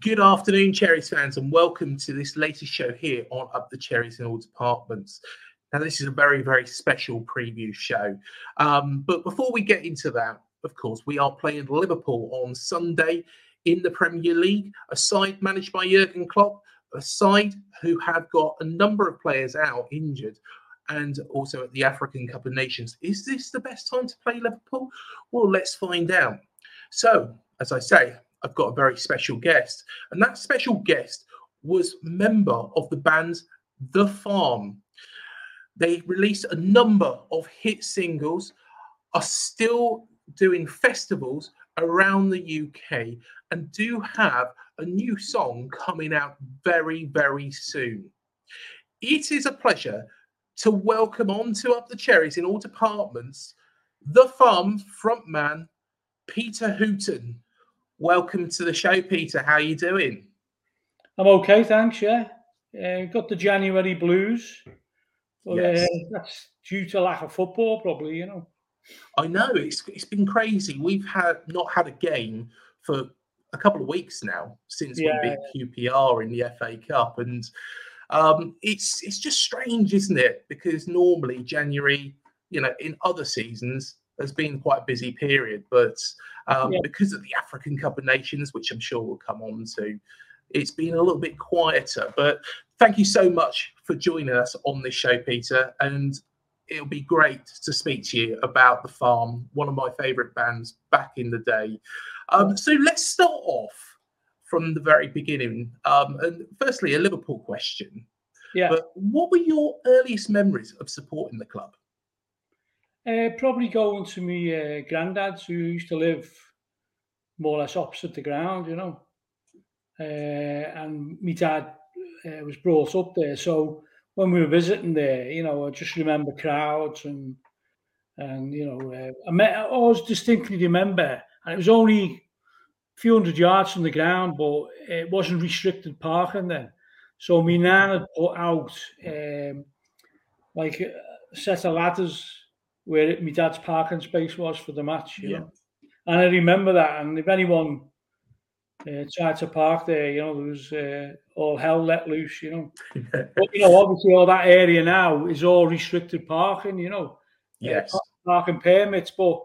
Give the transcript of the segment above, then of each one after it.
Good afternoon, Cherries fans, and welcome to this latest show here on Up the Cherries in All Departments. Now, this is a very, very special preview show. Um, but before we get into that, of course, we are playing Liverpool on Sunday in the Premier League, a side managed by Jurgen Klopp, a side who have got a number of players out injured and also at the African Cup of Nations. Is this the best time to play Liverpool? Well, let's find out. So, as I say, I've got a very special guest, and that special guest was member of the band The Farm. They released a number of hit singles, are still doing festivals around the UK, and do have a new song coming out very, very soon. It is a pleasure to welcome on to Up the Cherries in all departments the farm frontman, Peter Hooton. Welcome to the show, Peter. How are you doing? I'm okay, thanks. Yeah, uh, got the January blues. But, yes. uh, that's due to lack of football, probably. You know. I know it's it's been crazy. We've had not had a game for a couple of weeks now since yeah. we beat QPR in the FA Cup, and um, it's it's just strange, isn't it? Because normally January, you know, in other seasons has been quite a busy period, but um, yeah. because of the African Cup of Nations, which I'm sure we'll come on to, it's been a little bit quieter. But thank you so much for joining us on this show, Peter. And it'll be great to speak to you about The Farm, one of my favourite bands back in the day. Um, so let's start off from the very beginning. Um, and firstly, a Liverpool question. Yeah. But what were your earliest memories of supporting the club? Uh, probably going to my uh, granddad's who used to live more or less opposite the ground, you know. Uh, and my dad uh, was brought up there. So when we were visiting there, you know, I just remember crowds and, and you know, uh, I, met, I always distinctly remember, and it was only a few hundred yards from the ground, but it wasn't restricted parking then. So my nan had put out um, like a set of ladders where my dad's parking space was for the match. You yeah. know, and I remember that. And if anyone uh, tried to park there, you know, there was uh, all hell let loose. You know, but you know, obviously, all that area now is all restricted parking. You know, uh, yes, uh, parking permits. But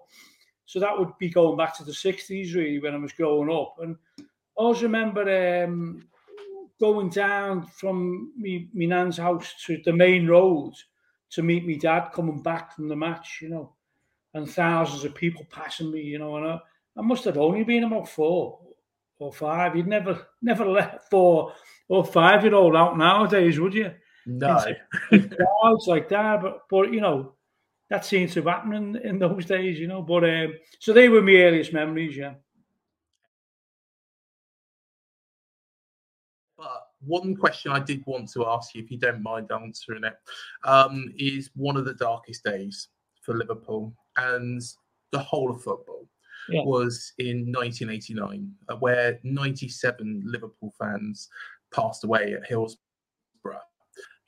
so that would be going back to the '60s, really, when I was growing up. And I always remember um, going down from me, me nan's house to the main road to meet me dad coming back from the match, you know, and thousands of people passing me, you know, and I, I must have only been about four or five. You'd never never let four or five year old out nowadays, would you? No. Crowds like that, but but you know, that seems to happen in, in those days, you know. But um, so they were my earliest memories, yeah. One question I did want to ask you, if you don't mind answering it, um, is one of the darkest days for Liverpool and the whole of football yeah. was in 1989, uh, where 97 Liverpool fans passed away at Hillsborough.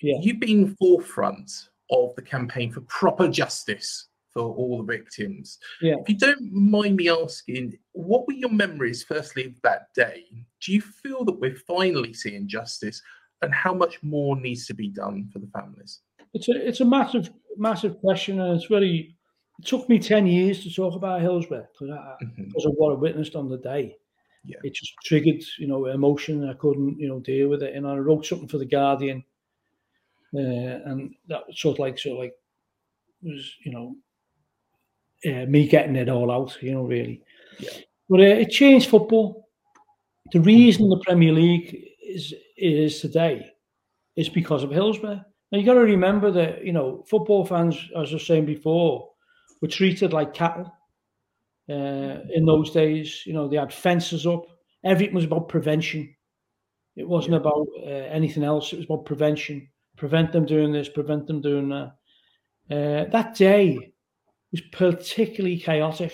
Yeah. You've been forefront of the campaign for proper justice for all the victims. Yeah. If you don't mind me asking, what were your memories, firstly, of that day? Do you feel that we're finally seeing justice, and how much more needs to be done for the families? It's a it's a massive massive question, and it's very. It took me ten years to talk about Hillsborough because mm-hmm. because of what I witnessed on the day. Yeah. It just triggered, you know, emotion. I couldn't, you know, deal with it, and I wrote something for the Guardian, uh, and that sort of like sort of like was, you know, uh, me getting it all out, you know, really. Yeah. But uh, it changed football. The reason the Premier League is is today is because of Hillsborough. Now you got to remember that you know football fans, as I was saying before, were treated like cattle. Uh, in those days, you know, they had fences up. Everything was about prevention. It wasn't yeah. about uh, anything else. It was about prevention. Prevent them doing this. Prevent them doing that. Uh, that day was particularly chaotic.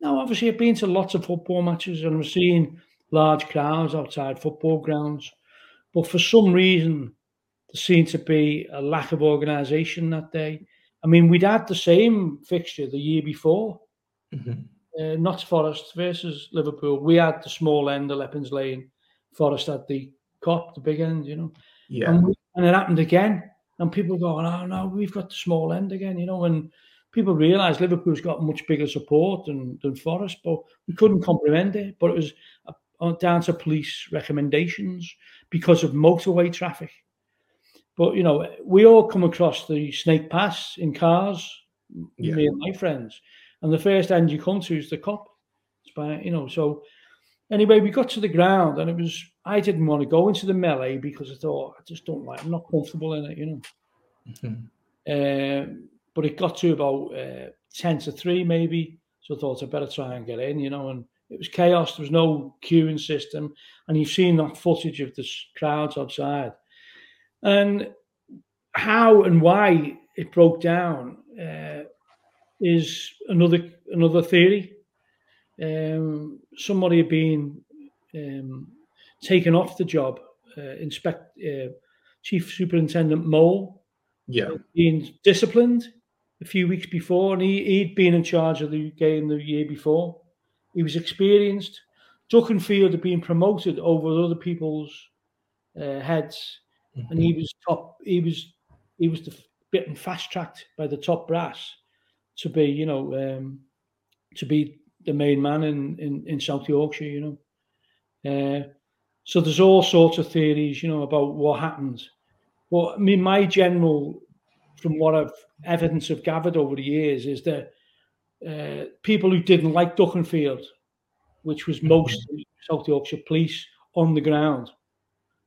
Now, obviously, I've been to lots of football matches and I'm seeing large crowds outside football grounds, but for some reason, there seemed to be a lack of organisation that day. I mean, we'd had the same fixture the year before, mm-hmm. uh, Notts Forest versus Liverpool. We had the small end, the Leppings Lane. Forest had the Kop, the big end, you know. Yeah. And, we, and it happened again. And people going, oh, no, we've got the small end again, you know. And people realise Liverpool's got much bigger support than, than Forest, but we couldn't comprehend it. But it was down to police recommendations because of motorway traffic. But you know, we all come across the Snake Pass in cars, yeah. me and my friends, and the first end you come to is the Kop. It's by you know, so anyway, we got to the ground, and it was I didn't want to go into the melee because I thought I just don't like, I'm not comfortable in it, you know. Mm-hmm. Uh, but it got to about uh, ten to three, maybe. So I thought I better try and get in, you know, and it was chaos. There was no queuing system, and you've seen that footage of the crowds outside. And how and why it broke down uh, is another another theory. Um, somebody had been um, taken off the job. Uh, inspect uh, Chief Superintendent Mole, yeah, being disciplined a few weeks before, and he, he'd been in charge of the game the year before. He was experienced. Duckenfield had been promoted over other people's uh, heads, mm-hmm. and he was top. He was he was the, bitten fast tracked by the top brass to be, you know, um, to be the main man in, in, in South Yorkshire, you know. Uh, so there's all sorts of theories, you know, about what happened. But I mean, my general, from what I've evidence I've gathered over the years, is that uh, people who didn't like Duckenfield, which was most mm-hmm. South Yorkshire police on the ground,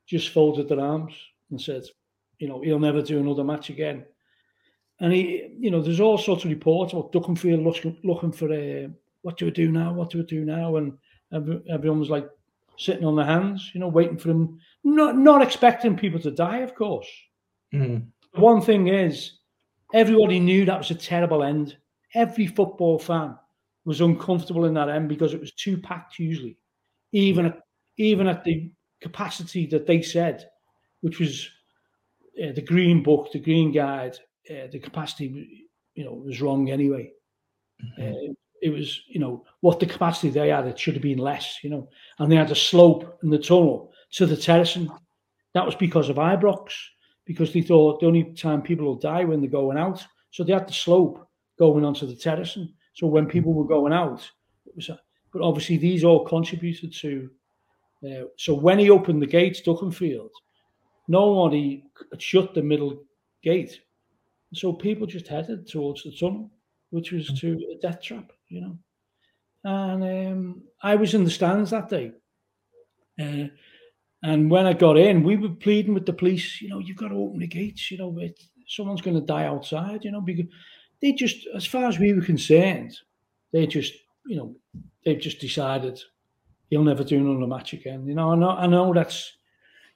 just folded their arms and said, you know, he'll never do another match again. And he, you know, there's all sorts of reports about Duckenfield looking, looking for a, uh, what do we do now? What do we do now? And everyone was like sitting on their hands, you know, waiting for him, not not expecting people to die, of course. Mm. One thing is, everybody knew that was a terrible end every football fan was uncomfortable in that end because it was too packed usually, even at, even at the capacity that they said, which was uh, the green book, the green guide, uh, the capacity, you know, was wrong anyway. Mm-hmm. Uh, it was, you know, what the capacity they had, it should have been less, you know, and they had a slope in the tunnel to the terracing. That was because of Ibrox, because they thought the only time people will die when they're going out. So they had the slope going onto the terracing. So when people were going out, it was. But obviously, these all contributed to. Uh, so when he opened the gates, Duckenfield, nobody shut the middle gate, so people just headed towards the tunnel, which was to a death trap, you know. And um, I was in the stands that day. Uh, and when I got in, we were pleading with the police, you know, you've got to open the gates, you know, it, someone's going to die outside, you know, because they just, as far as we were concerned, they just, you know, they've just decided he'll never do another match again. You know, I know, I know that's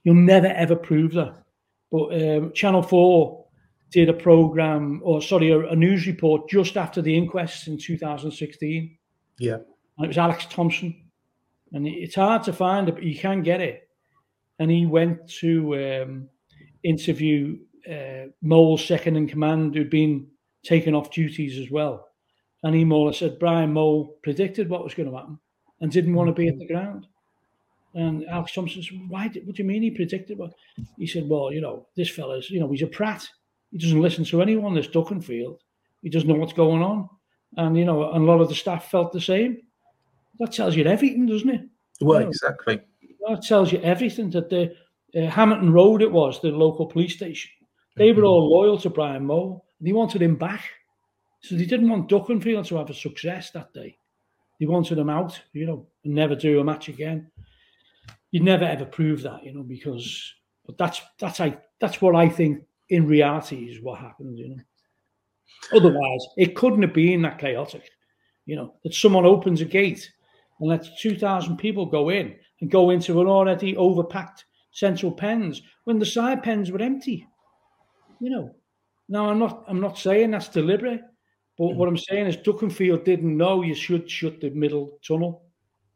you'll never ever prove that. But um, Channel Four did a program, or sorry, a, a, news report just after the inquest in 2016. Yeah, and it was Alex Thomson, and it's hard to find it, but you can get it. And he went to um, interview uh, Mole's second in command, who'd been taken off duties as well. And he more said Brian Mole predicted what was going to happen and didn't want to be at the ground. And Alex Thomson said, Why? did, What do you mean he predicted? What? He said, Well, you know, this fella's, you know, he's a prat. He doesn't listen to anyone, this Duckenfield. He doesn't know what's going on. And, you know, and a lot of the staff felt the same. That tells you everything, doesn't it? Well, you know, exactly. That tells you everything that the uh, Hammerton Road, it was, the local police station, they were mm-hmm. all loyal to Brian Mole. They wanted him back. So they didn't want Duckenfield to have a success that day. They wanted him out, you know, and never do a match again. You'd never ever prove that, you know, because but that's that's I that's what I think in reality is what happened, you know. Otherwise, it couldn't have been that chaotic, you know, that someone opens a gate and lets 2,000 people go in and go into an already overpacked central pens when the side pens were empty. You know, now I'm not I'm not saying that's deliberate, but what I'm saying is Duckenfield didn't know you should shut the middle tunnel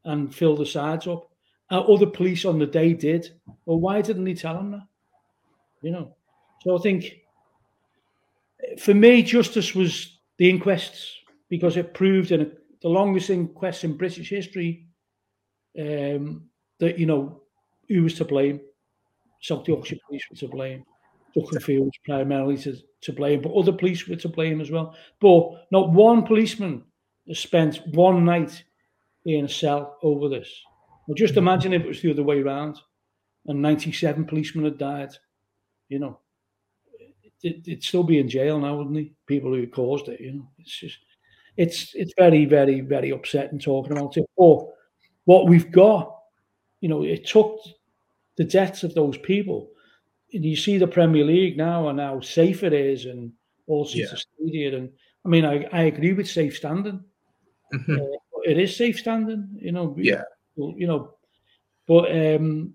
and fill the sides up. Uh, other police on the day did. Well, why didn't he tell him that? You know, so I think for me, justice was the inquests because it proved in a, the longest inquest in British history um, that you know who was to blame. South Yorkshire police were to blame. Duckenfield was primarily to, to blame, but other police were to blame as well. But not one policeman has spent one night in a cell over this. Well, just mm. imagine if it was the other way around and 97 policemen had died. You know, it, would still be in jail now, wouldn't he? People who caused it, you know. It's just, it's it's very, very, very upsetting talking about it. But what we've got, you know, it took the deaths of those people. And you see the Premier League now and how safe it is and all sorts yeah. of stadium. And I mean, I, I agree with safe standing. Mm-hmm. Uh, it is safe standing, you know. Yeah. You know, but um,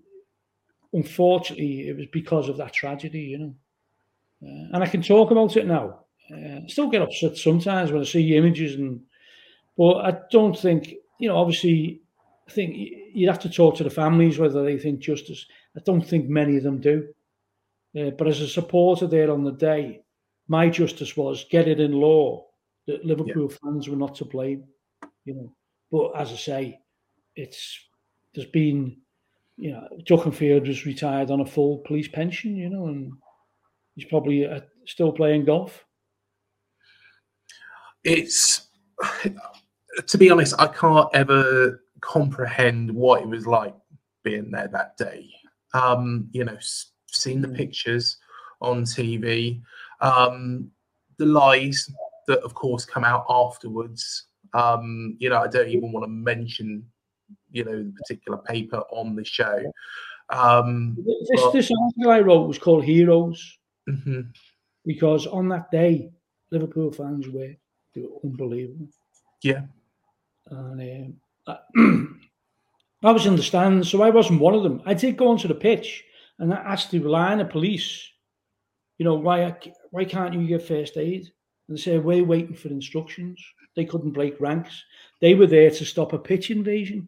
unfortunately, it was because of that tragedy, you know. Uh, and I can talk about it now. Uh, I still get upset sometimes when I see images, and but I don't think you know. Obviously, I think you'd have to talk to the families whether they think justice. I don't think many of them do. Uh, but as a supporter there on the day, my justice was get it in law that Liverpool yeah. fans were not to blame. You know, but as I say, it's there's been, you know, Duckenfield was retired on a full police pension. You know, and he's probably uh, still playing golf. It's to be honest, I can't ever comprehend what it was like being there that day. Um, you know, seen the hmm. pictures on TV, um, the lies that, of course, come out afterwards. Um, you know, I don't even want to mention, you know, the particular paper on the show. Um, this, but, this article I wrote was called Heroes mm-hmm. because on that day, Liverpool fans were, were unbelievable. Yeah. And um, I was in the stands, so I wasn't one of them. I did go onto the pitch and I asked the line of police, you know, why why can't you get first aid? And they said, we're waiting for instructions. They couldn't break ranks. They were there to stop a pitch invasion,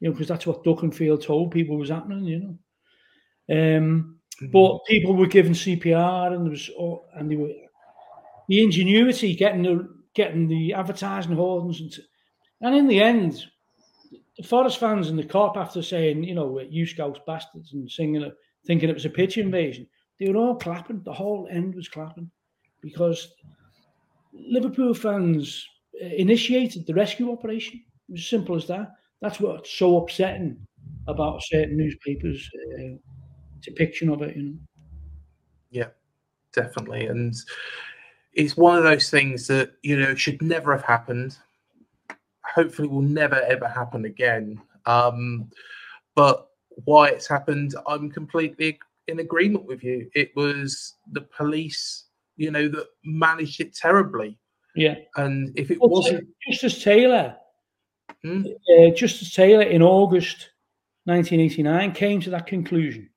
you know, because that's what Duckenfield told people was happening, you know. Um, mm-hmm. But people were given CPR, and there was, oh, and they were the ingenuity getting the getting the advertising hoardings, and, and in the end, the Forest fans in the Kop after saying, you know, you Scouse bastards and singing it, thinking it was a pitch invasion, they were all clapping. The whole end was clapping because Liverpool fans uh, initiated the rescue operation. It was as simple as that. That's what's so upsetting about certain newspapers' uh, depiction of it. You know. Yeah, definitely, and it's one of those things that you know should never have happened hopefully will never ever happen again. Um, but why it's happened, I'm completely in agreement with you. It was the police, you know, that managed it terribly. Yeah. And if it wasn't Justice Taylor, hmm? uh, Justice Taylor in August 1989 came to that conclusion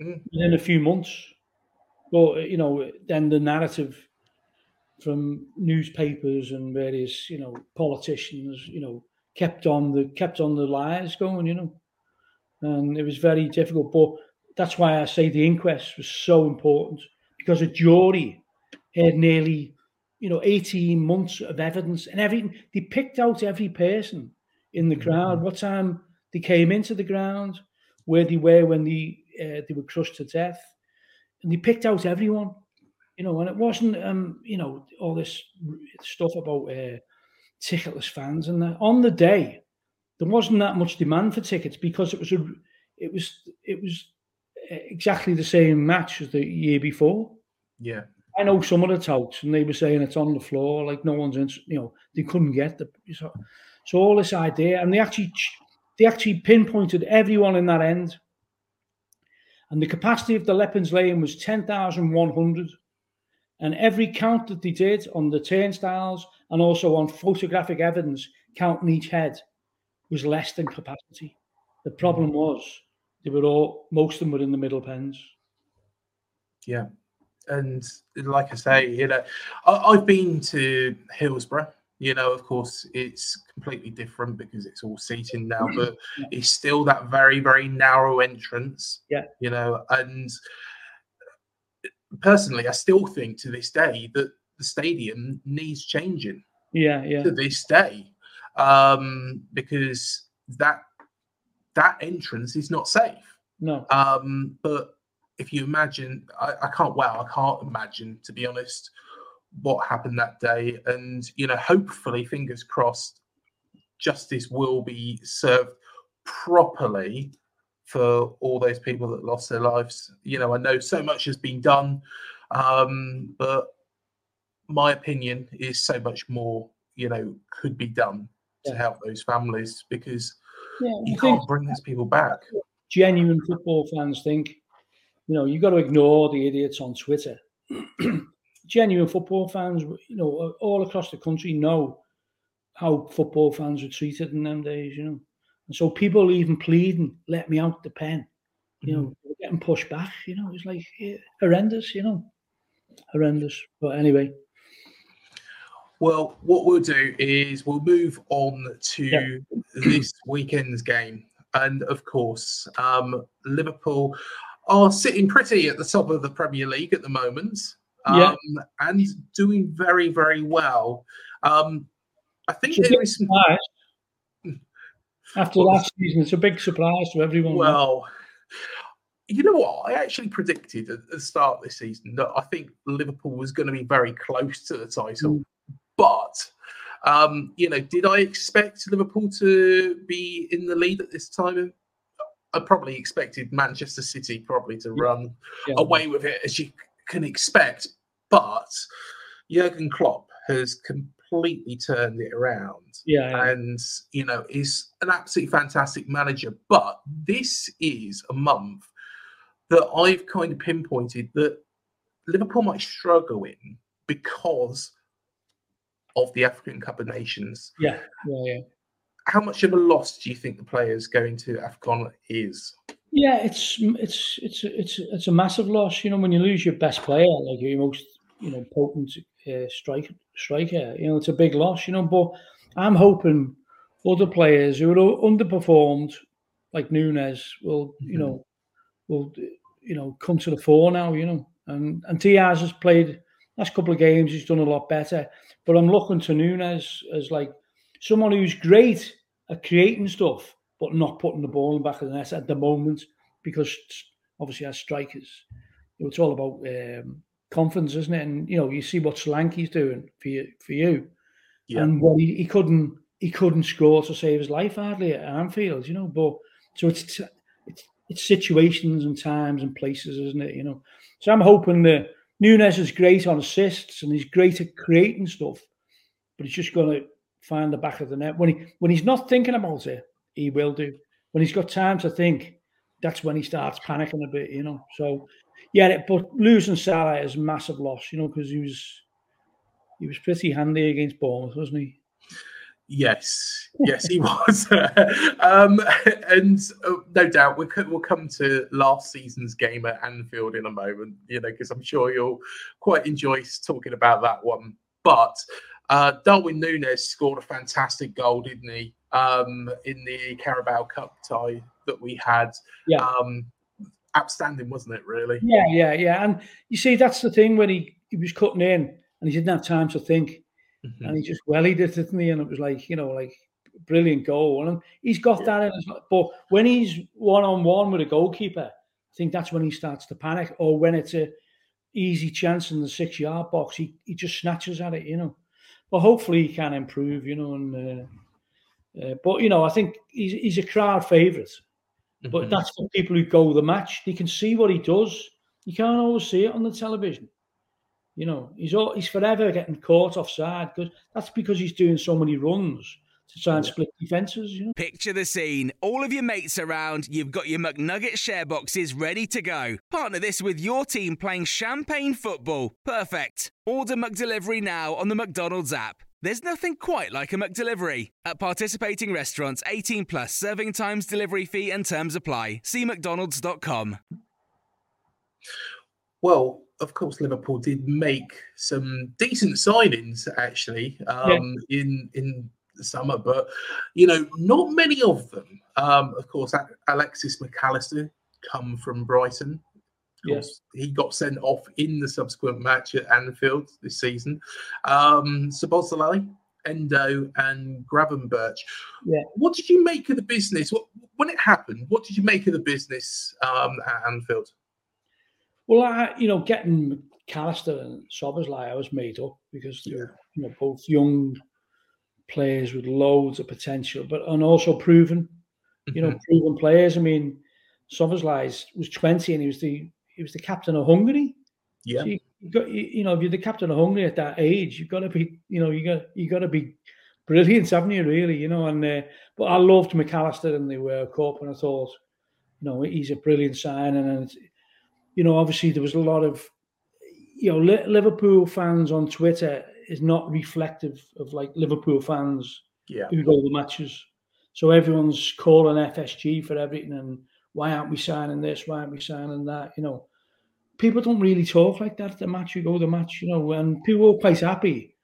mm. within a few months. But you know, then the narrative from newspapers and various, you know, politicians, you know, kept on the kept on the lies going, you know, and it was very difficult. But that's why I say the inquest was so important because a jury had nearly, you know, eighteen months of evidence and everything. They picked out every person in the crowd, what time they came into the ground, where they were when they uh, they were crushed to death, and they picked out everyone you know, and it wasn't, um, you know, all this stuff about uh, ticketless fans. And that. on the day, there wasn't that much demand for tickets because it was a, it was, it was uh, exactly the same match as the year before. Yeah. I know some of the touts, and they were saying it's on the floor, like no one's in. You know, they couldn't get the. So, so all this idea, and they actually they actually pinpointed everyone in that end. And the capacity of the Leppings Lane was ten thousand one hundred, and every count that they did on the turnstiles and also on photographic evidence counting each head was less than capacity. The problem mm. was they were all most of them were in the middle pens. Yeah, and like I say, you know, I, have been to Hillsborough. You know, of course, it's completely different because it's all seating now, but mm. it's still that very, very narrow entrance. Yeah, you know, and personally, I still think to this day that the stadium needs changing. Yeah, yeah. To this day, um, because that that entrance is not safe. No. Um, but if you imagine, I, I can't. Well, I can't imagine to be honest what happened that day. And you know, hopefully, fingers crossed, justice will be served properly for all those people that lost their lives. You know, I know so much has been done, um, but my opinion is so much more. You know, could be done yeah. to help those families because yeah, you can't bring those people back. Genuine football fans think, you know, you've got to ignore the idiots on Twitter. genuine football fans, you know, all across the country know how football fans were treated in them days, you know. And so people even pleading, let me out the pen, you know, getting pushed back, you know, it's like yeah, horrendous, you know, horrendous. But anyway, well, what we'll do is we'll move on to yeah. this weekend's game. And of course, um, Liverpool are sitting pretty at the top of the Premier League at the moment um, yeah. and doing very, very well. Um, I think there is some. After last season, it's a big surprise to everyone. Well, you know what? I actually predicted at the start of this season that I think Liverpool was going to be very close to the title. Mm. But um, you know, did I expect Liverpool to be in the lead at this time? I probably expected Manchester City probably to run yeah. away with it as you can expect. But Jurgen Klopp has completely turned it around. Yeah, yeah. And, you know, is an absolutely fantastic manager. But this is a month that I've kind of pinpointed that Liverpool might struggle in because of the African Cup of Nations. Yeah, yeah, yeah. How much of a loss do you think the players going to Afcon is? Yeah, it's it's it's it's it's a massive loss. You know, when you lose your best player, like your most you know potent uh, striker, striker, you know, it's a big loss. You know, but I'm hoping other players who are underperformed, like Nunez, will you mm-hmm. know will you know come to the fore now. You know, and and Diaz has played last couple of games. He's done a lot better. But I'm looking to Nunez as like someone who's great at creating stuff, but not putting the ball in the back of the net at the moment, because obviously as strikers, it's all about um, confidence, isn't it? And you know, you see what Solanke's doing for you, for you, yeah. and what he, he couldn't he couldn't score to save his life hardly at Anfield, you know. But so it's it's it's situations and times and places, isn't it? You know. So I'm hoping that Nunez is great on assists and he's great at creating stuff, but he's just going to find the back of the net when he when he's not thinking about it. He will do when he's got time to think. That's when he starts panicking a bit, you know. So, yeah, but losing Salah is a massive loss, you know, because he was he was pretty handy against Bournemouth, wasn't he? Yes, yes, he was, um, and uh, no doubt we'll, we'll come to last season's game at Anfield in a moment. You know, because I'm sure you'll quite enjoy talking about that one. But uh, Darwin Nunez scored a fantastic goal, didn't he? Um, in the Carabao Cup tie that we had. Yeah. Um, outstanding, wasn't it? Really? Yeah, yeah, yeah. And you see, that's the thing when he he was cutting in and he didn't have time to think Mm-hmm. And he just wellied it, didn't he? And it was like, you know, like brilliant goal. And he's got yeah. that in his but when he's one on one with a goalkeeper, I think that's when he starts to panic. Or when it's a easy chance in the six yard box, he, he just snatches at it, you know. But hopefully he can improve, you know, and uh, uh, but you know, I think he's he's a crowd favourite. Mm-hmm. But that's for people who go the match. They can see what he does. You can't always see it on the television. You know, he's all he's forever getting caught offside because that's because he's doing so many runs to try and split defences. You know? Picture the scene. All of your mates around, you've got your McNugget share boxes ready to go. Partner this with your team playing champagne football. Perfect. Order McDelivery now on the McDonald's app. There's nothing quite like a McDelivery. At participating restaurants, 18 plus serving times, delivery fee, and terms apply. See McDonald's.com. Well, of course, Liverpool did make some decent signings actually um, yeah. in in the summer, but you know, not many of them. Um, of course, Alexis McAllister come from Brighton. Yes, he got sent off in the subsequent match at Anfield this season. Um, Endo, and Gravenberch. Yeah. What did you make of the business? What, when it happened, what did you make of the business um, at Anfield? Well, I, you know, getting McAllister and Szoboszlai, I was made up because they're you know both young players with loads of potential, but and also proven, you know, mm-hmm. proven players. I mean, Szoboszlai was twenty and he was the he was the captain of Hungary. Yeah, so you, got you, you, know if you're the captain of Hungary at that age, you've got to be you know you got you got to be brilliant, haven't you? Really, you know. And uh, but I loved McAllister and the World Cup, and I thought, you know, he's a brilliant signing, and you know, obviously there was a lot of you know Liverpool fans on Twitter is not reflective of like Liverpool fans yeah. who go the matches. So everyone's calling FSG for everything and why aren't we signing this? Why aren't we signing that? You know, people don't really talk like that at the match. You go to the match, you know, and people are quite happy.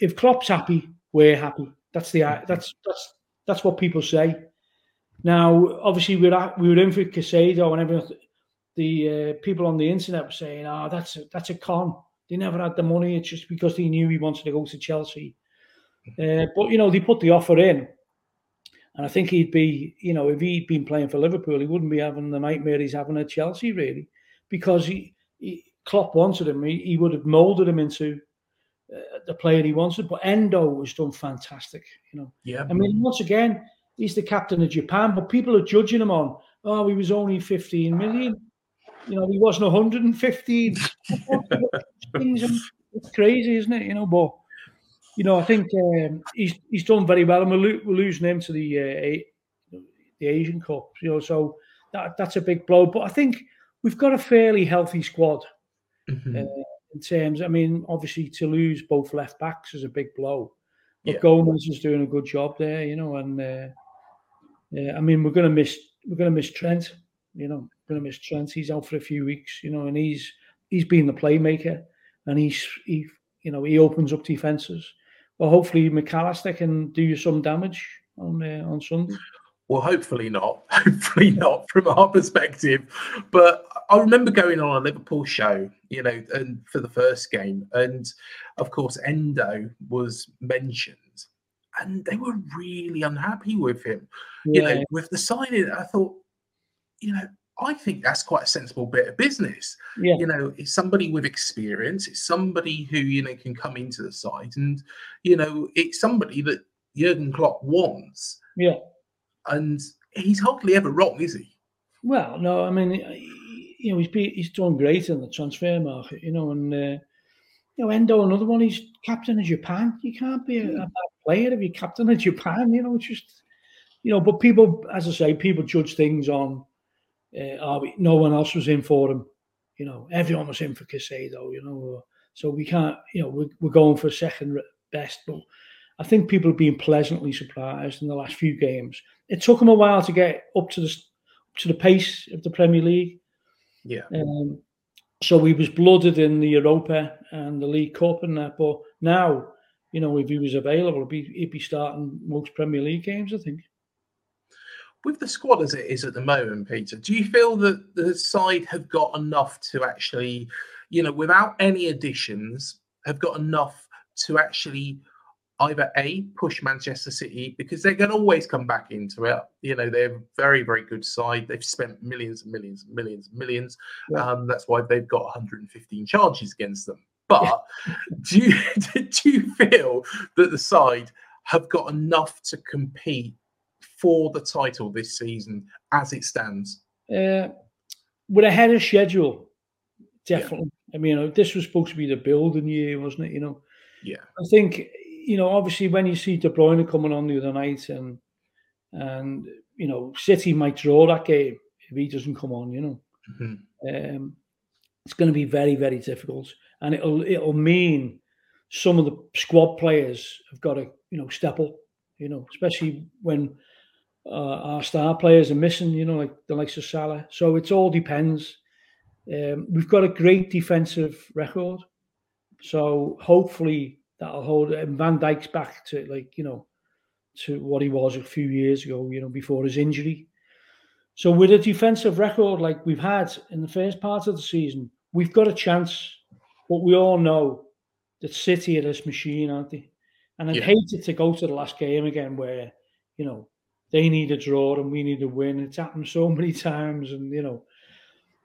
If Klopp's happy, we're happy. That's the that's that's that's what people say. Now, obviously, we're at, we were in for Caicedo and everyone. The uh, people on the internet were saying, "Oh, that's a, that's a con." They never had the money. It's just because they knew he wanted to go to Chelsea. Uh, but you know, they put the offer in, and I think he'd be, you know, if he'd been playing for Liverpool, he wouldn't be having the nightmare he's having at Chelsea, really, because he, he Klopp wanted him. He, he would have moulded him into uh, the player he wanted. But Endo has done fantastic. You know, yeah. I mean, once again, he's the captain of Japan, but people are judging him on, oh, he was only 15 million. You know, he wasn't 115. it's crazy, isn't it? You know, but you know, I think um, he's he's done very well, and we're, lo- we're losing him to the uh, the Asian Cup. You know, so that that's a big blow. But I think we've got a fairly healthy squad mm-hmm. uh, in terms. I mean, obviously, to lose both left backs is a big blow. But yeah. Gomez is doing a good job there, you know, and uh, I mean, we're going to miss we're going to miss Trent. You know, we're going to miss Trent. He's out for a few weeks, you know, and he's he's been the playmaker, and he's he you know he opens up defenses. Well, hopefully McAllister can do you some damage on uh, on Sunday. Well, hopefully not. Hopefully not from our perspective. But I remember going on a Liverpool show, you know, and for the first game, and of course Endo was mentioned, and they were really unhappy with him. Yeah. You know, with the signing, I thought, you know, I think that's quite a sensible bit of business. Yeah. You know, it's somebody with experience. It's somebody who you know can come into the side, and you know, it's somebody that Jurgen Klopp wants. Yeah. And he's hardly ever wrong, is he? Well, no, I mean, you know, he's been, he's done great in the transfer market, you know, and uh, you know, Endo, another one, he's captain of Japan. You can't be a, a bad player if you're captain of Japan, you know, it's just, you know, but people, as I say, people judge things on uh, we, no one else was in for him. You know, everyone was in for Caicedo. You know, so we can't. You know, we're, we're going for second best, but I think people have been pleasantly surprised in the last few games. It took them a while to get up to the to the pace of the Premier League. Yeah. Um, so he was blooded in the Europa and the League Cup and that, but now, you know, if he was available, he'd be, he'd be starting most Premier League games, I think with the squad as it is at the moment, Peter, do you feel that the side have got enough to actually, you know, without any additions, have got enough to actually either a push Manchester City because they're going to always come back into it. You know, they're a very, very good side. They've spent millions and millions and millions and millions. Yeah. Um, that's why they've got 115 charges against them. But do you do you feel that the side have got enough to compete for the title this season as it stands? Uh, we're ahead of schedule, definitely. I mean, you know, this was supposed to be the building year, wasn't it? You know. Yeah. I think you know, obviously, when you see De Bruyne coming on the other night, and and you know, City might draw that game if he doesn't come on. You know, Mhm. um, it's going to be very, very difficult, and it'll it'll mean some of the squad players have got to you know step up. You know, especially when uh, our star players are missing. You know, like the likes of Salah. So it all depends. Um, we've got a great defensive record, so hopefully that'll hold. And Van Dijk's back to like you know to what he was a few years ago. You know, before his injury. So with a defensive record like we've had in the first part of the season, we've got a chance. But we all know that City are this machine, aren't they? And I'd Yeah. hate it to go to the last game again where, you know, they need a draw and we need a win. It's happened so many times, and you know,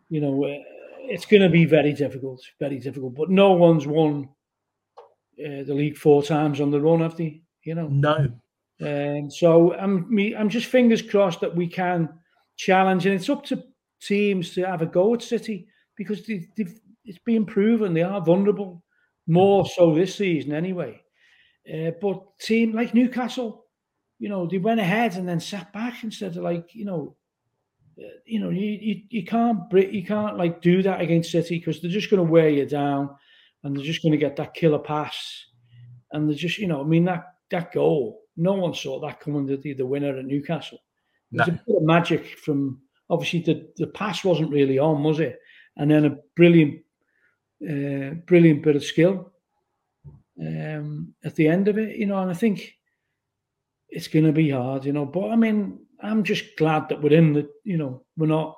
you know, uh, it's going to be very difficult, very difficult. But no one's won uh, the league four times on the run, have they? You know, No. and so I'm me. I'm just fingers crossed that we can challenge, and it's up to teams to have a go at City because they, they've, it's been proven they are vulnerable, more so this season anyway. Uh, but team like Newcastle, you know, they went ahead and then sat back instead of like you know, uh, you know, you you, you can't you can't like do that against City because they're just going to wear you down, and they're just going to get that killer pass, and they're just you know, I mean that that goal, no one saw that coming to the, the winner at Newcastle. Was No. a bit of magic from obviously the, the pass wasn't really on, was it? And then a brilliant, uh, brilliant bit of skill um, at the end of it, you know. And I think it's going to be hard, you know. But I mean, I'm just glad that we're in the, you know, we're not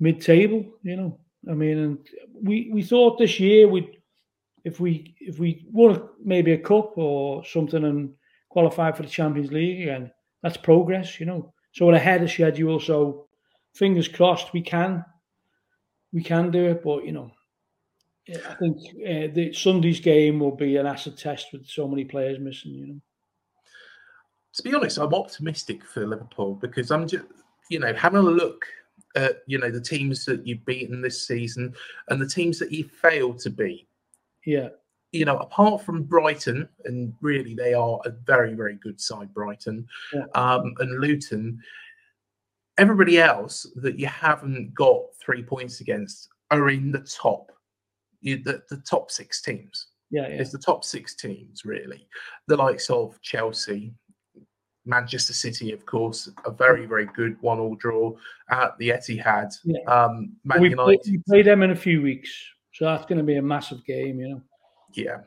mid-table, you know. I mean, and we we thought this year we'd if we if we won maybe a cup or something and qualify for the Champions League again, that's progress, you know. So we're ahead of schedule. So fingers crossed we can we can do it. But you know, I think uh, the Sunday's game will be an acid test with so many players missing. You know, to be honest, I'm optimistic for Liverpool because I'm just, you know, having a look at, you know, the teams that you've beaten this season and the teams that you failed to beat. yeah, You know, apart from Brighton, and really they are a very, very good side, Brighton, Yeah. um, and Luton. Everybody else that you haven't got three points against are in the top, you, the, the top six teams. yeah, yeah. It's the top six teams, really. The likes of Chelsea, Manchester City, of course, a very, very good one all draw at the Etihad. Yeah. Um, Man we, play, we play them in a few weeks, so that's going to be a massive game. You know, yeah.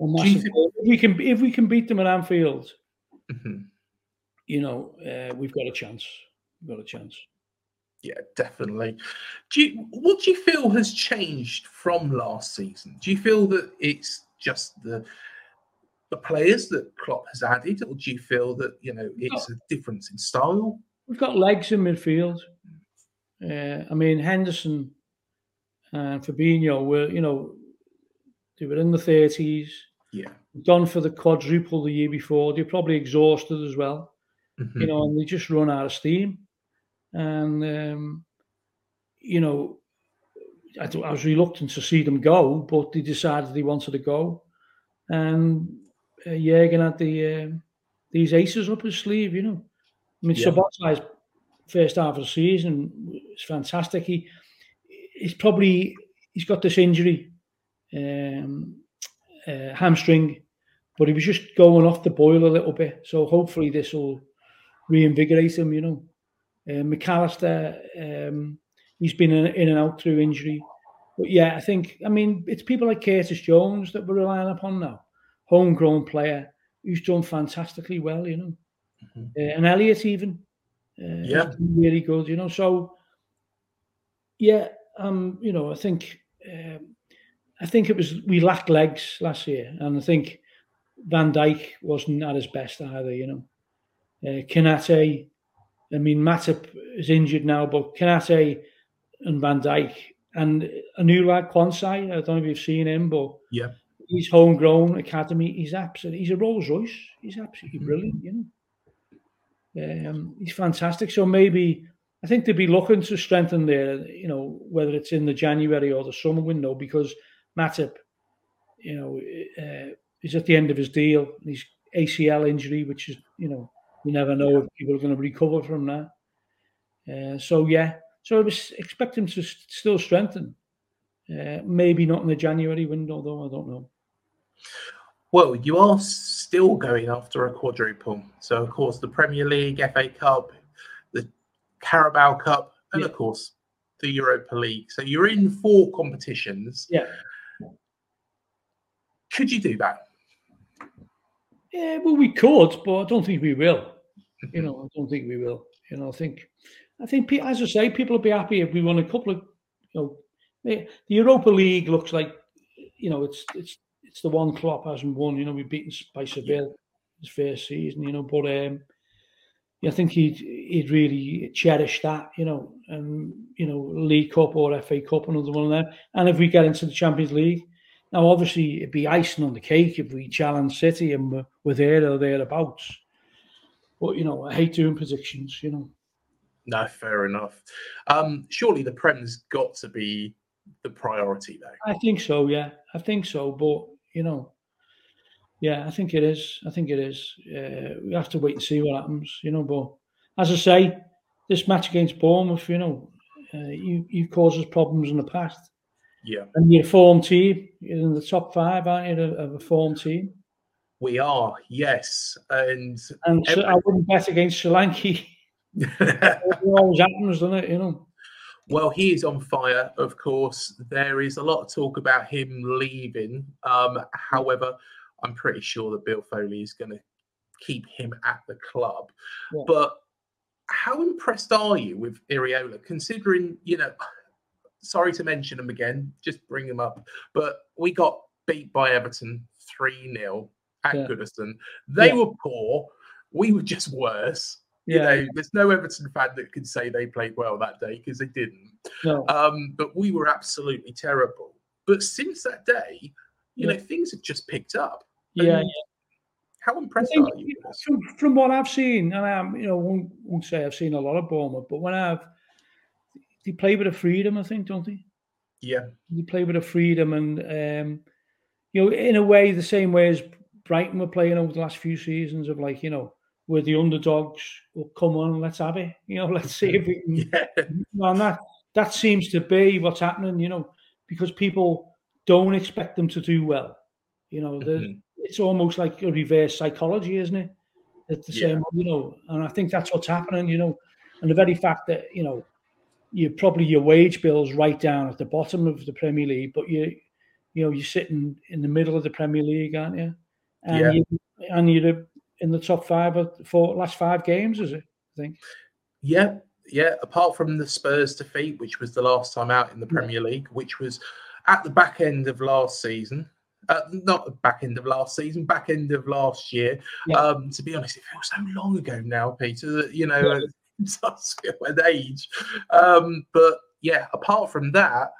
massive think- If we can if we can beat them at Anfield, Mhm. you know, uh, we've got a chance. We've got a chance. Yeah, definitely. Do you, what do you feel has changed from last season? Do you feel that it's just the the players that Klopp has added, or do you feel that you know it's a difference in style? We've got legs in midfield. Uh, I mean, Henderson and Fabinho were, you know, they were in the thirties. Yeah, Gone for the quadruple the year before. They're probably exhausted as well, Mhm. you know, and they just run out of steam. And um, you know, I, I was reluctant to see them go, but they decided they wanted to go. And uh, Jurgen had the um these aces up his sleeve, you know. I mean, Yeah. Szoboszlai's first half of the season was fantastic. He he's probably he's got this injury, um, uh, hamstring, but he was just going off the boil a little bit. So hopefully this will reinvigorate him. You know, uh, McAllister, um, he's been in, in and out through injury, but yeah, I think I mean it's people like Curtis Jones that we're relying upon now, homegrown player who's done fantastically well. You know, Mhm. uh, and Elliott even. Uh, Yeah. really good, you know. So, yeah, um, you know, I think, um, I think it was we lacked legs last year, and I think Van Dijk wasn't at his best either, you know. Uh, Konaté, I mean, Matip is injured now, but Konaté and Van Dijk and a new lad Quansah, I don't know if you've seen him, but Yeah. He's homegrown academy. He's absolutely he's a Rolls Royce. He's absolutely Mhm. brilliant, you know. Um, he's fantastic. So maybe I think they'd be looking to strengthen their, you know, whether it's in the January or the summer window, because Matip, you know, uh, is at the end of his deal. His ACL injury, which is, you know, you never know if people are going to recover from that. Uh, so yeah, so I was expecting to still strengthen. Uh, maybe not in the January window, though. I don't know. Well, you are still going after a quadruple. So, of course, the Premier League, FA Cup, the Carabao Cup, and Yeah. of course, the Europa League. So, you're in four competitions. Yeah. Could you do that? Yeah, well, we could, but I don't think we will. You know, I don't think we will. You know, I think, I think, as I say, people will be happy if we won a couple of, you know, the the Europa League looks like, you know, it's it's it's the one Klopp hasn't won. You know, We've beaten by Seville his first season. You know, but um, yeah, I think he'd he'd really cherish that. You know, and you know, League Cup or FA Cup, another one of them. And if we get into the Champions League, now, obviously, it'd be icing on the cake if we challenge City and we're, we're there or thereabouts. But, you know, I hate doing predictions, you know. No, fair enough. Um, surely the Prem's got to be the priority, though. I think so, yeah. I think so. But, you know, yeah, I think it is. I think it is. Uh, we have to wait and see what happens, you know. But as I say, this match against Bournemouth, you know, uh, you, you caused us problems in the past. Yeah, And you're a form team. You're in the top five, aren't you, of a form team? we are. Yes, and And so I wouldn't bet against Solanke. It always happens, doesn't it? You know. Well, he is on fire, of course. There is a lot of talk about him leaving. Um, however, I'm pretty sure that Bill Foley is going to keep him at the club. Yeah. But how impressed are you with Iraola, considering, you know, sorry to mention him again, just bring him up, but we got beat by Everton 3 0 at Yeah. Goodison. They Yeah. were poor. We were just worse. You know, there's no Everton fan that could say they played well that day because they didn't. No. Um, but we were absolutely terrible. But since that day, you Yeah. know, things have just picked up. yeah. How impressed think are you? from, from what I've seen, and I'm, you know, won't, won't say I've seen a lot of Bournemouth, but when I've, they play with a freedom, I think, don't they? Yeah, They play with a freedom, and um, you know, in a way, the same way as Brighton were playing over the last few seasons of like, you know, we're the underdogs. Well, come on, let's have it. You know, let's see if we can yeah, and that that seems to be what's happening, you know, because people don't expect them to do well. You know, Mhm. it's almost like a reverse psychology, isn't it? It's the Yeah. same, you know, and I think that's what's happening, you know, and the very fact that you know, you probably your wage bill's right down at the bottom of the Premier League, but you, you know, you're sitting in the middle of the Premier League, aren't you? And Yeah. you and you're in the top five four last five games, is it? I think. yeah, yeah. Apart from the Spurs defeat, which was the last time out in the Premier League, which was at the back end of last season. Uh, not the back end of last season, back end of last year. Yeah. Um, to be honest, it feels so long ago now, Peter. That you know, Yeah. it does feel an age. Um, but yeah, apart from that,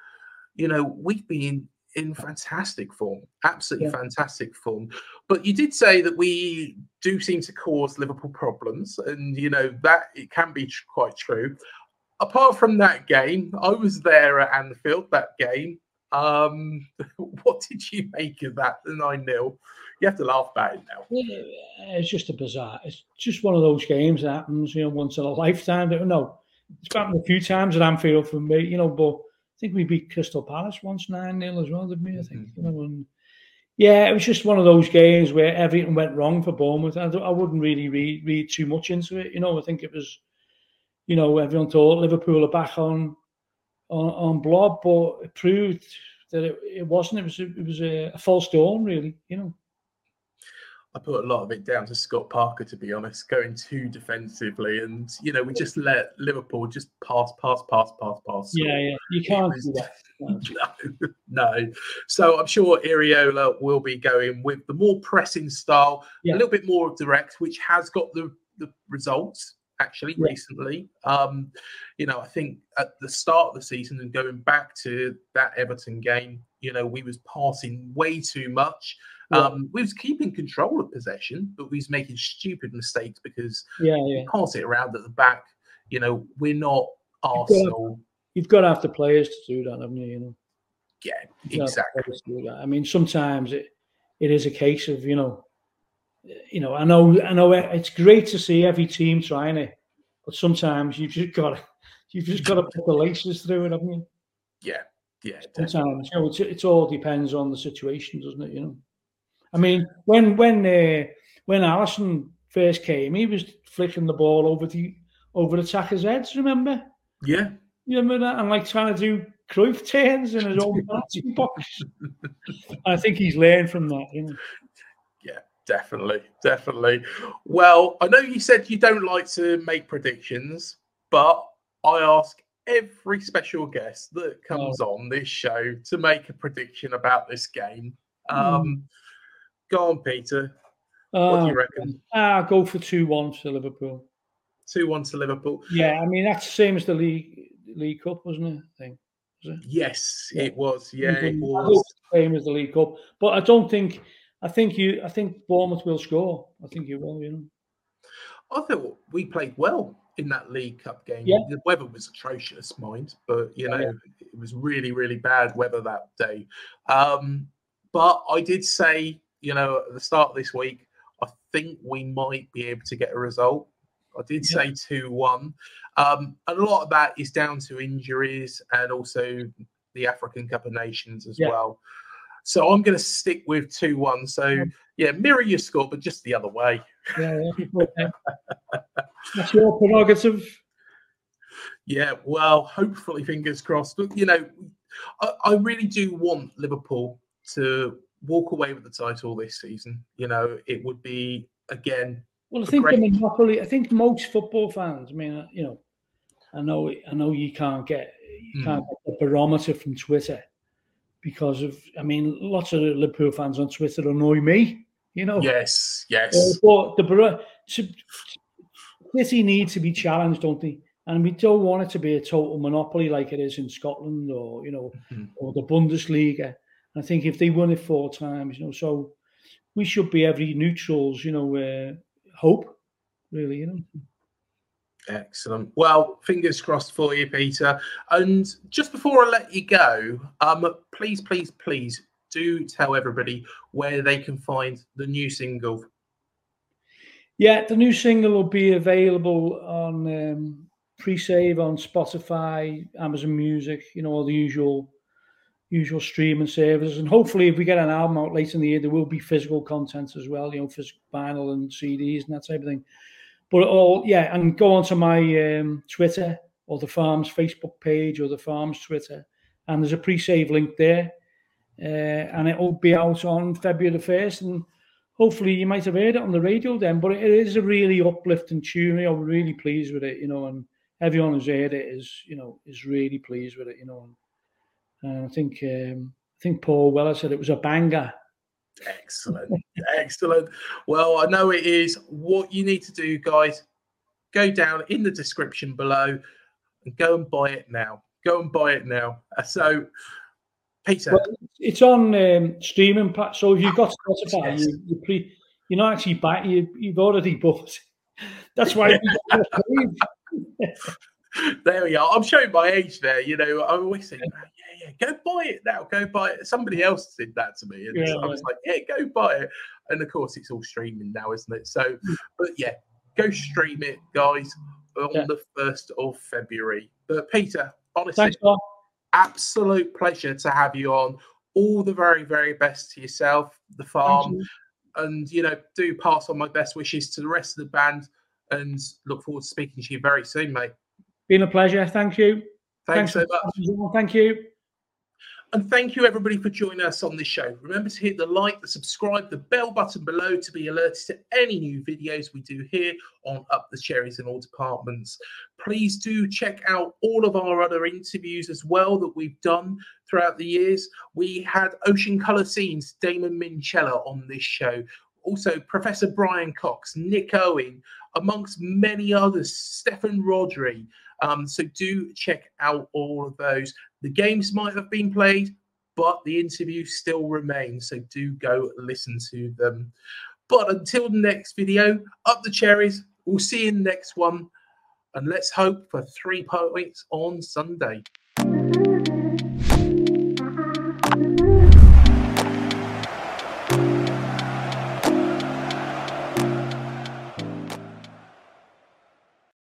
you know, we've been in fantastic form, absolutely Yeah. fantastic form. But you did say that we do seem to cause Liverpool problems, and you know that it can be tr- quite true. Apart from that game, I was there at Anfield that game. Um, what did you make of that? The nine 0 You have to laugh about it now. It's just a bizarre. It's just one of those games that happens, you know, once in a lifetime. No, it's happened a few times at Anfield for me, you know. But I think we beat Crystal Palace once nine 0 as well, didn't we? I think. You know, and yeah, it was just one of those games where everything went wrong for Bournemouth. I, I wouldn't really read, read too much into it, you know. I think it was, you know, everyone thought Liverpool are back on on, on blob, but it proved that it, it wasn't. It was it was a, a false dawn, really, you know. I put a lot of it down to Scott Parker, to be honest, going too defensively, and you know we just let Liverpool just pass, pass, pass, pass, pass. Yeah, yeah, you can't was- do that. No. No. So I'm sure Iraola will be going with the more pressing style, Yeah. a little bit more direct, which has got the, the results actually Yeah. recently. Um, you know, I think at the start of the season and going back to that Everton game, you know, we was passing way too much. Yeah. Um, we was keeping control of possession, but we was making stupid mistakes because Yeah, yeah, pass it around at the back. You know, we're not Arsenal. You've got to have the players to do that, haven't you? You know. Yeah, You've got to have the exactly. players to do that. I mean, sometimes it it is a case of you know, you know. I know, I know. It's great to see every team trying it, but sometimes you've just got to you've just got to put the laces through it, haven't you? Yeah, yeah. Sometimes, you know, it's, it's all depends on the situation, doesn't it? You know, I mean, when when uh, when Alisson first came, he was flicking the ball over the over attackers' heads. Remember? Yeah, You remember that? And like trying to do Cruyff turns in his own penalty box. I think he's learned from that. You know. Yeah, definitely, definitely. Well, I know you said you don't like to make predictions, but I ask every special guest that comes on this show to make a prediction about this game. Um, Go on, Peter. What do you Uh, reckon? ah, go for two one to Liverpool. Two one to Liverpool. Yeah, I mean that's the same as the league League Cup, wasn't it? I think. Was it? Yes, Yeah. it was. Yeah, it was. Same as the League Cup, but I don't think. I think you. I think Bournemouth will score. I think you will. You know. I thought we played well in that League Cup game. Yeah. The weather was atrocious, mind, but you know Yeah. it was really, really bad weather that day. Um, but I did say, you know, at the start of this week, I think we might be able to get a result. I did Yeah. say two one. Um, a lot of that is down to injuries and also the African Cup of Nations as well. So I'm going to stick with two one. So yeah, mirror your score, but just the other way. Yeah. That's your prerogative. Yeah, well, hopefully, fingers crossed. But you know, I, I really do want Liverpool to walk away with the title this season. You know, it would be again. Well, I think the great- monopoly. I think most football fans. I mean, uh, you know, I know, I know you can't get you Hmm. can't get the barometer from Twitter because of. I mean, lots of Liverpool fans on Twitter annoy me. You know, Yes, Uh, yes, but the to- City need to be challenged, don't they? And we don't want it to be a total monopoly like it is in Scotland or you know, Mhm. or the Bundesliga. I think if they won it four times, you know, so we should be every neutrals, you know, uh, hope, really, you know. excellent. Well, fingers crossed for you, Peter. And just before I let you go, um, please, please, please do tell everybody where they can find the new single. Yeah, the new single will be available on um, pre-save on Spotify, Amazon Music, you know, all the usual usual streaming services. And hopefully, if we get an album out later in the year, there will be physical content as well, you know, physical vinyl and CDs and that type of thing. But all, yeah, and go onto my um, Twitter or the Farms Facebook page or the Farms Twitter, and there's a pre-save link there, and it will be out on February the first. And hopefully, you might have heard it on the radio then. But it is a really uplifting tune. I'm really pleased with it, you know, and everyone who's heard it is, you know, is really pleased with it, you know. And, I think um, I think Paul Weller said it was a banger. Excellent. Excellent. Well, I know it is. What you need to do, guys, go down in the description below and go and buy it now. Go and buy it now. So, Peter, Well, it's on um, streaming plat. So if you've got Spotify, Yes. you, you pre, you're not actually back. You, you've already bought. That's why. you get paid. there we are. I'm showing my age there. You know, I always say, yeah, yeah, go buy it now. Go buy it. Somebody else did that to me. And Yeah, I was like, yeah, go buy it. And of course, it's all streaming now, isn't it? So, but yeah, go stream it, guys, on Yeah. the 1st of February. But Peter, honestly, Thanks. Absolute pleasure to have you on. All the very, very best to yourself, the farm, you. and you know, do pass on my best wishes to the rest of the band. And look forward to speaking to you very soon, mate. Been a pleasure. Thank you. Thanks, so much. having me on. Thank you. And thank you, everybody, for joining us on this show. Remember to hit the like, the subscribe, the bell button below to be alerted to any new videos we do here on Up the Cherries in all departments. Please do check out all of our other interviews as well that we've done throughout the years. We had Ocean Colour Scene's, Damon Minchella on this show. Also, Professor Brian Cox, Nick Owen, amongst many others, Stefan Rodri. Um, so do check out all of those. The games might have been played, but the interview still remains. So do go listen to them. But until the next video, up the cherries. We'll see you in the next one. and let's hope for three points on Sunday.